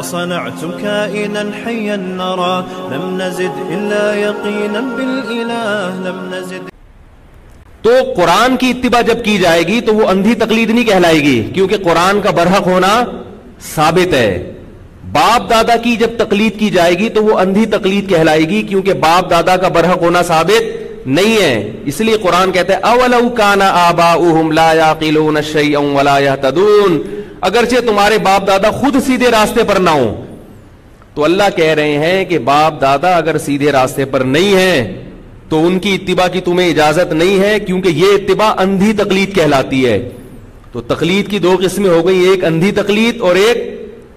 وصنعتم كائنا حيا نرى. لم نزد إلا يقينا بالإله. لم نزد. تو قرآن کی اتباع جب کی جائے گی تو وہ اندھی تقلید نہیں کہلائے گی، کیونکہ قرآن کا برحق ہونا ثابت ہے۔ باپ دادا کی جب تقلید کی جائے گی تو وہ اندھی تقلید کہلائے گی، کیونکہ باپ دادا کا برحق ہونا ثابت نہیں ہے۔ اس لیے قرآن کہتا ہے، اولو کان آباؤہم لا یاقلون شیئا ولا یہتدون اگرچہ تمہارے باپ دادا خود سیدھے راستے پر نہ ہوں، تو اللہ کہہ رہے ہیں کہ باپ دادا اگر سیدھے راستے پر نہیں ہیں، تو ان کی اتباع کی تمہیں اجازت نہیں ہے، کیونکہ یہ اتباع اندھی تقلید کہلاتی ہے۔ تو تقلید کی دو قسمیں ہو گئی ایک اندھی تقلید اور ایک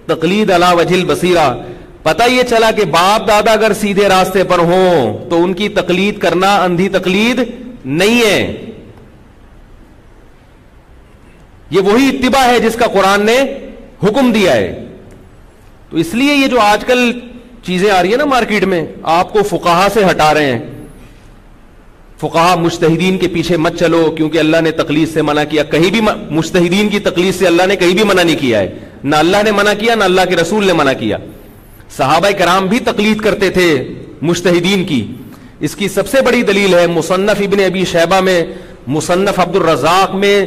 تقلید علا وجل بصیرہ پتہ یہ چلا کہ باپ دادا اگر سیدھے راستے پر ہوں، تو ان کی تقلید کرنا اندھی تقلید نہیں ہے۔ یہ وہی اتباع ہے جس کا قرآن نے حکم دیا ہے۔ تو اس لیے یہ جو آج کل چیزیں آ رہی ہیں نا مارکیٹ میں، آپ کو فقہا سے ہٹا رہے ہیں۔ فقہا مشتحدین کے پیچھے مت چلو، کیونکہ اللہ نے تقلید سے منع کیا۔ کہیں بھی مشتحدین کی تقلید سے اللہ نے کہیں بھی منع نہیں کیا ہے۔ نہ اللہ نے منع کیا، نہ اللہ کے رسول نے منع کیا۔ صحابہ کرام بھی تقلید کرتے تھے مشتحدین کی۔ اس کی سب سے بڑی دلیل ہے مصنف ابن ابی شیبہ میں، مصنف عبد الرزاق میں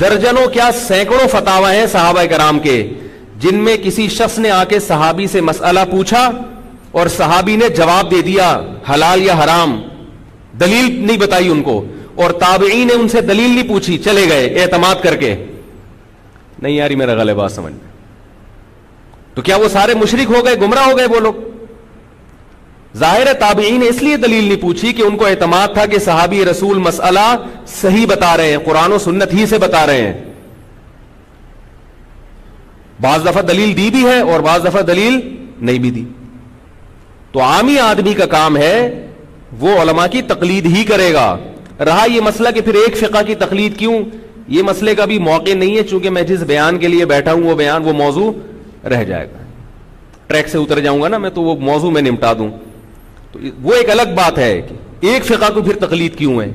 درجنوں کیا سینکڑوں فتوا ہیں صحابہ کرام کے، جن میں کسی شخص نے آ کے صحابی سے مسئلہ پوچھا اور صحابی نے جواب دے دیا، حلال یا حرام؟ دلیل نہیں بتائی ان کو، اور تابعین نے ان سے دلیل نہیں پوچھی، چلے گئے، اعتماد کر کے۔ نہیں یاری، میرا غلط بات سمجھ میں۔ تو کیا وہ سارے مشرک ہو گئے، گمراہ ہو گئے وہ لوگ؟ ظاہر تابعین نے اس لیے دلیل نہیں پوچھی کہ ان کو اعتماد تھا کہ صحابی رسول مسئلہ صحیح بتا رہے ہیں، قرآن و سنت ہی سے بتا رہے ہیں۔ بعض دفعہ دلیل دی بھی ہے اور بعض دفعہ دلیل نہیں بھی دی۔ تو عامی آدمی کا کام ہے وہ علماء کی تقلید ہی کرے گا۔ رہا یہ مسئلہ کہ پھر ایک فقہ کی تقلید کیوں؟ یہ مسئلے کا بھی موقع نہیں ہے چونکہ میں جس بیان کے لیے بیٹھا ہوں وہ بیان، وہ موضوع رہ جائے گا۔ ٹریک سے اتر جاؤں گا نا میں تو وہ موضوع میں نمٹا دوں۔ تو وہ ایک الگ بات ہے کہ ایک فقہ کو پھر تقلید کیوں ہے؟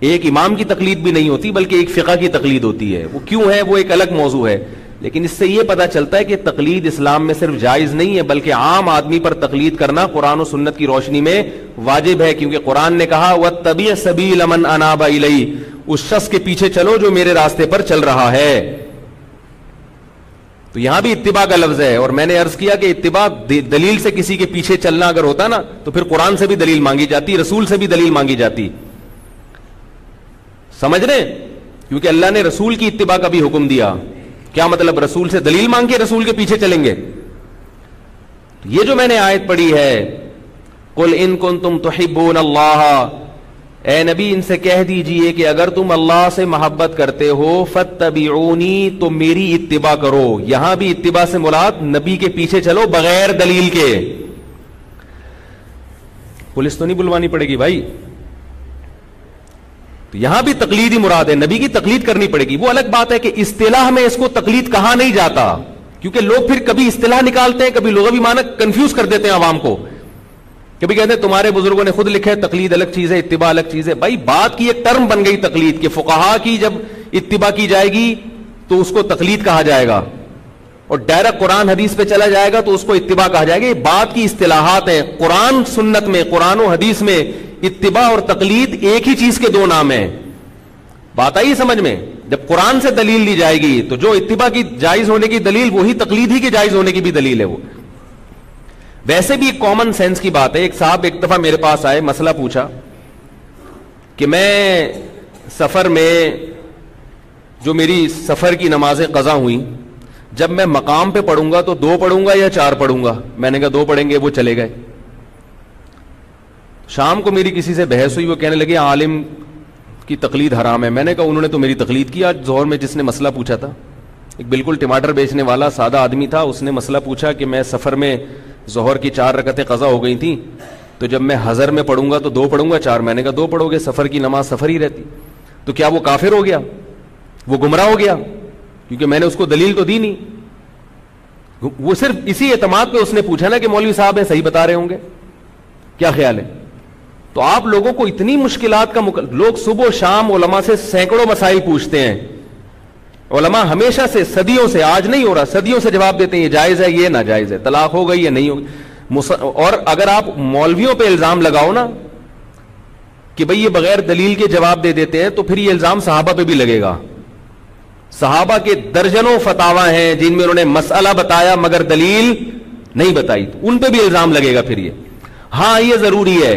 ایک امام کی تقلید بھی نہیں ہوتی بلکہ ایک فقہ کی تقلید ہوتی ہے۔ وہ کیوں ہے؟ وہ ایک الگ موضوع ہے۔ لیکن اس سے یہ پتا چلتا ہے کہ تقلید اسلام میں صرف جائز نہیں ہے، بلکہ عام آدمی پر تقلید کرنا قرآن و سنت کی روشنی میں واجب ہے۔ کیونکہ قرآن نے کہا وہ طبی سبھی لمن اناب اس شخص کے پیچھے چلو جو میرے راستے پر چل رہا ہے۔ تو یہاں بھی اتباع کا لفظ ہے اور میں نے عرض کیا کہ اتباع دلیل سے کسی کے پیچھے چلنا اگر ہوتا نا، تو پھر قرآن سے بھی دلیل مانگی جاتی، رسول سے بھی دلیل مانگی جاتی۔ سمجھ رہے کیونکہ اللہ نے رسول کی اتباع کا بھی حکم دیا۔ کیا مطلب رسول سے دلیل مانگ کے رسول کے پیچھے چلیں گے؟ یہ جو میں نے آیت پڑھی ہے کل ان کن تم تو اللہ اے نبی، ان سے کہہ دیجیے کہ اگر تم اللہ سے محبت کرتے ہو فتبعونی تو میری اتباع کرو۔ یہاں بھی اتباع سے مراد نبی کے پیچھے چلو بغیر دلیل کے۔ پولیس تو نہیں بلوانی پڑے گی بھائی۔ تو یہاں بھی تقلید ہی مراد ہے۔ نبی کی تقلید کرنی پڑے گی۔ وہ الگ بات ہے کہ اصطلاح میں اس کو تقلید کہا نہیں جاتا۔ کیونکہ لوگ پھر کبھی اصطلاح نکالتے ہیں، کبھی لوگ بھی مانا کنفیوز کر دیتے ہیں عوام کو۔ کبھی کہتے ہیں تمہارے بزرگوں نے خود لکھے تقلید الگ چیز ہے، اتباع الگ چیز ہے۔ بھائی، بات کی ایک ٹرم بن گئی تقلید کہ فقہا کی جب اتباع کی جائے گی تو اس کو تقلید کہا جائے گا۔ اور ڈائریکٹ قرآن حدیث پہ چلا جائے گا تو اس کو اتباع کہا جائے گا۔ یہ بات کی اصطلاحات ہیں۔ قرآن سنت میں، قرآن و حدیث میں اتباع اور تقلید ایک ہی چیز کے دو نام ہیں۔ بات آئی سمجھ میں؟ جب قرآن سے دلیل لی جائے گی تو جو اتباع کی جائز ہونے کی دلیل، وہی تقلید ہی کی جائز ہونے کی بھی دلیل ہے وہ۔ ویسے بھی ایک کامن سینس کی بات ہے۔ ایک صاحب ایک دفعہ میرے پاس آئے، مسئلہ پوچھا کہ میں سفر میں جو میری سفر کی نمازیں قضا ہوئی جب میں مقام پہ پڑھوں گا تو دو پڑھوں گا یا چار پڑھوں گا؟ میں نے کہا دو پڑھیں گے، وہ چلے گئے۔ شام کو میری کسی سے بحث ہوئی، وہ کہنے لگے، عالم کی تقلید حرام ہے۔ میں نے کہا، انہوں نے تو میری تقلید کی، آج زہر میں جس نے مسئلہ پوچھا تھا۔ ایک بالکل ٹماٹر بیچنے والا، سادہ آدمی تھا، اس نے مسئلہ پوچھا کہ میں سفر میں ظہر کی چار رکتیں قضا ہو گئی تھیں۔ تو جب میں ہزر میں پڑھوں گا تو دو پڑھوں گا، چار۔ میں نے کہا دو پڑھو گے، سفر کی نماز سفر ہی رہتی۔ تو کیا وہ کافر ہو گیا؟ وہ گمراہ ہو گیا؟ کیونکہ میں نے اس کو دلیل تو دی نہیں۔ وہ صرف اسی اعتماد پہ اس نے پوچھا نا کہ مولوی صاحب ہیں، صحیح بتا رہے ہوں گے۔ کیا خیال ہے؟ تو آپ لوگوں کو اتنی مشکلات کا مکل... لوگ صبح و شام علماء سے سینکڑوں مسائل پوچھتے ہیں۔ علماء ہمیشہ سے صدیوں سے، آج نہیں ہو رہا، صدیوں سے جواب دیتے ہیں، یہ جائز ہے، یہ ناجائز ہے، طلاق ہو گئی یا نہیں ہوگی اور اگر آپ مولویوں پہ الزام لگاؤ نا کہ بھئی یہ بغیر دلیل کے جواب دے دیتے ہیں، تو پھر یہ الزام صحابہ پہ بھی لگے گا۔ صحابہ کے درجنوں فتوا ہیں جن میں انہوں نے مسئلہ بتایا مگر دلیل نہیں بتائی ان پہ بھی الزام لگے گا پھر یہ۔ ہاں یہ ضروری ہے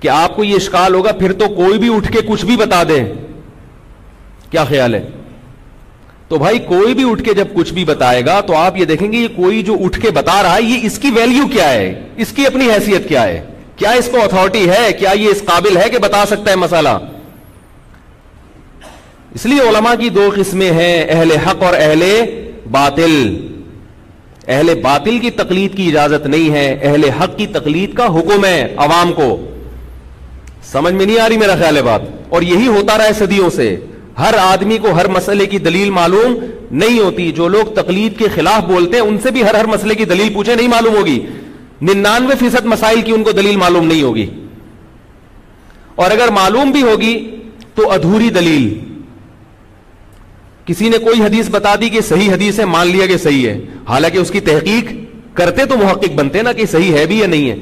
کہ آپ کو یہ اشکال ہوگا، پھر تو کوئی بھی اٹھ کے کچھ بھی بتا دے۔ کیا خیال ہے؟ تو بھائی کوئی بھی اٹھ کے جب کچھ بھی بتائے گا تو آپ یہ دیکھیں گے یہ کوئی جو اٹھ کے بتا رہا ہے، یہ اس کی ویلیو کیا ہے؟ اس کی اپنی حیثیت کیا ہے؟ کیا اس کو اتارٹی ہے؟ کیا یہ اس قابل ہے کہ بتا سکتا ہے مسئلہ؟ اس لیے علماء کی دو قسمیں ہیں، اہل حق اور اہل باطل۔ اہل باطل کی تقلید کی اجازت نہیں ہے، اہل حق کی تقلید کا حکم ہے عوام کو۔ سمجھ میں نہیں آ رہی میرا خیال ہے بات؟ اور یہی ہوتا رہا ہے صدیوں سے۔ ہر آدمی کو ہر مسئلے کی دلیل معلوم نہیں ہوتی۔ جو لوگ تقلید کے خلاف بولتے ہیں، ان سے بھی ہر ہر مسئلے کی دلیل پوچھے نہیں معلوم ہوگی۔ ننانوے فیصد مسائل کی ان کو دلیل معلوم نہیں ہوگی۔ اور اگر معلوم بھی ہوگی تو ادھوری دلیل۔ کسی نے کوئی حدیث بتا دی کہ صحیح حدیث ہے، مان لیا کہ صحیح ہے۔ حالانکہ اس کی تحقیق کرتے تو محقق بنتے نا کہ صحیح ہے بھی یا نہیں ہے۔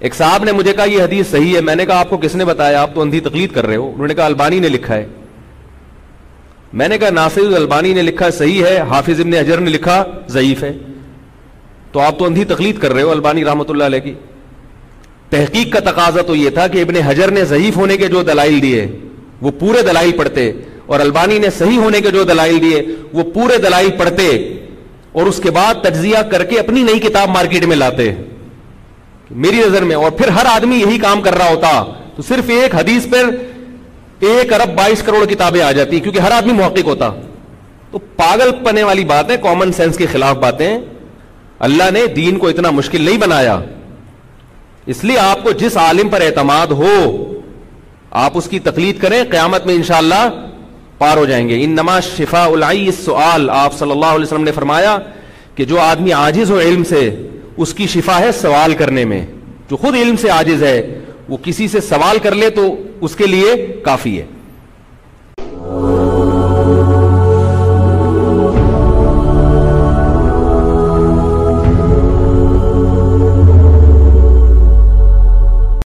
ایک صاحب نے مجھے کہا، یہ حدیث صحیح ہے۔ میں نے کہا، آپ کو کس نے بتایا؟ آپ تو اندھی تقلید کر رہے ہو۔ انہوں نے کہا، البانی نے لکھا ہے۔ میں نے کہا، ناصر البانی نے لکھا، صحیح ہے۔ حافظ ابن حجر نے لکھا، ضعیف ہے۔ تو آپ تو اندھی تقلید کر رہے ہو البانی رحمۃ اللہ علیہ کی۔ تحقیق کا تقاضا تو یہ تھا کہ ابن حجر نے ضعیف ہونے کے جو دلائل دیے، وہ پورے دلائل پڑھتے، اور البانی نے صحیح ہونے کے جو دلائل دیے، وہ پورے دلائل پڑھتے، اور اس کے بعد تجزیہ کر کے اپنی نئی کتاب مارکیٹ میں لاتے۔ میری نظر میں اور پھر ہر آدمی یہی کام کر رہا ہوتا تو صرف ایک حدیث پر ایک ارب بائیس کروڑ کتابیں آ جاتی کیونکہ ہر آدمی محقق ہوتا تو پاگل پنے والی بات ہے کامن سینس کے خلاف باتیں، اللہ نے دین کو اتنا مشکل نہیں بنایا۔ اس لیے آپ کو جس عالم پر اعتماد ہو، آپ اس کی تقلید کریں، قیامت میں انشاءاللہ پار ہو جائیں گے۔ ان نما شفا سوال آپ صلی اللہ علیہ وسلم نے فرمایا کہ جو آدمی آجز ہو علم سے اس کی شفا ہے سوال کرنے میں۔ جو خود علم سے آجز ہے، وہ کسی سے سوال کر لے تو اس کے لیے کافی ہے۔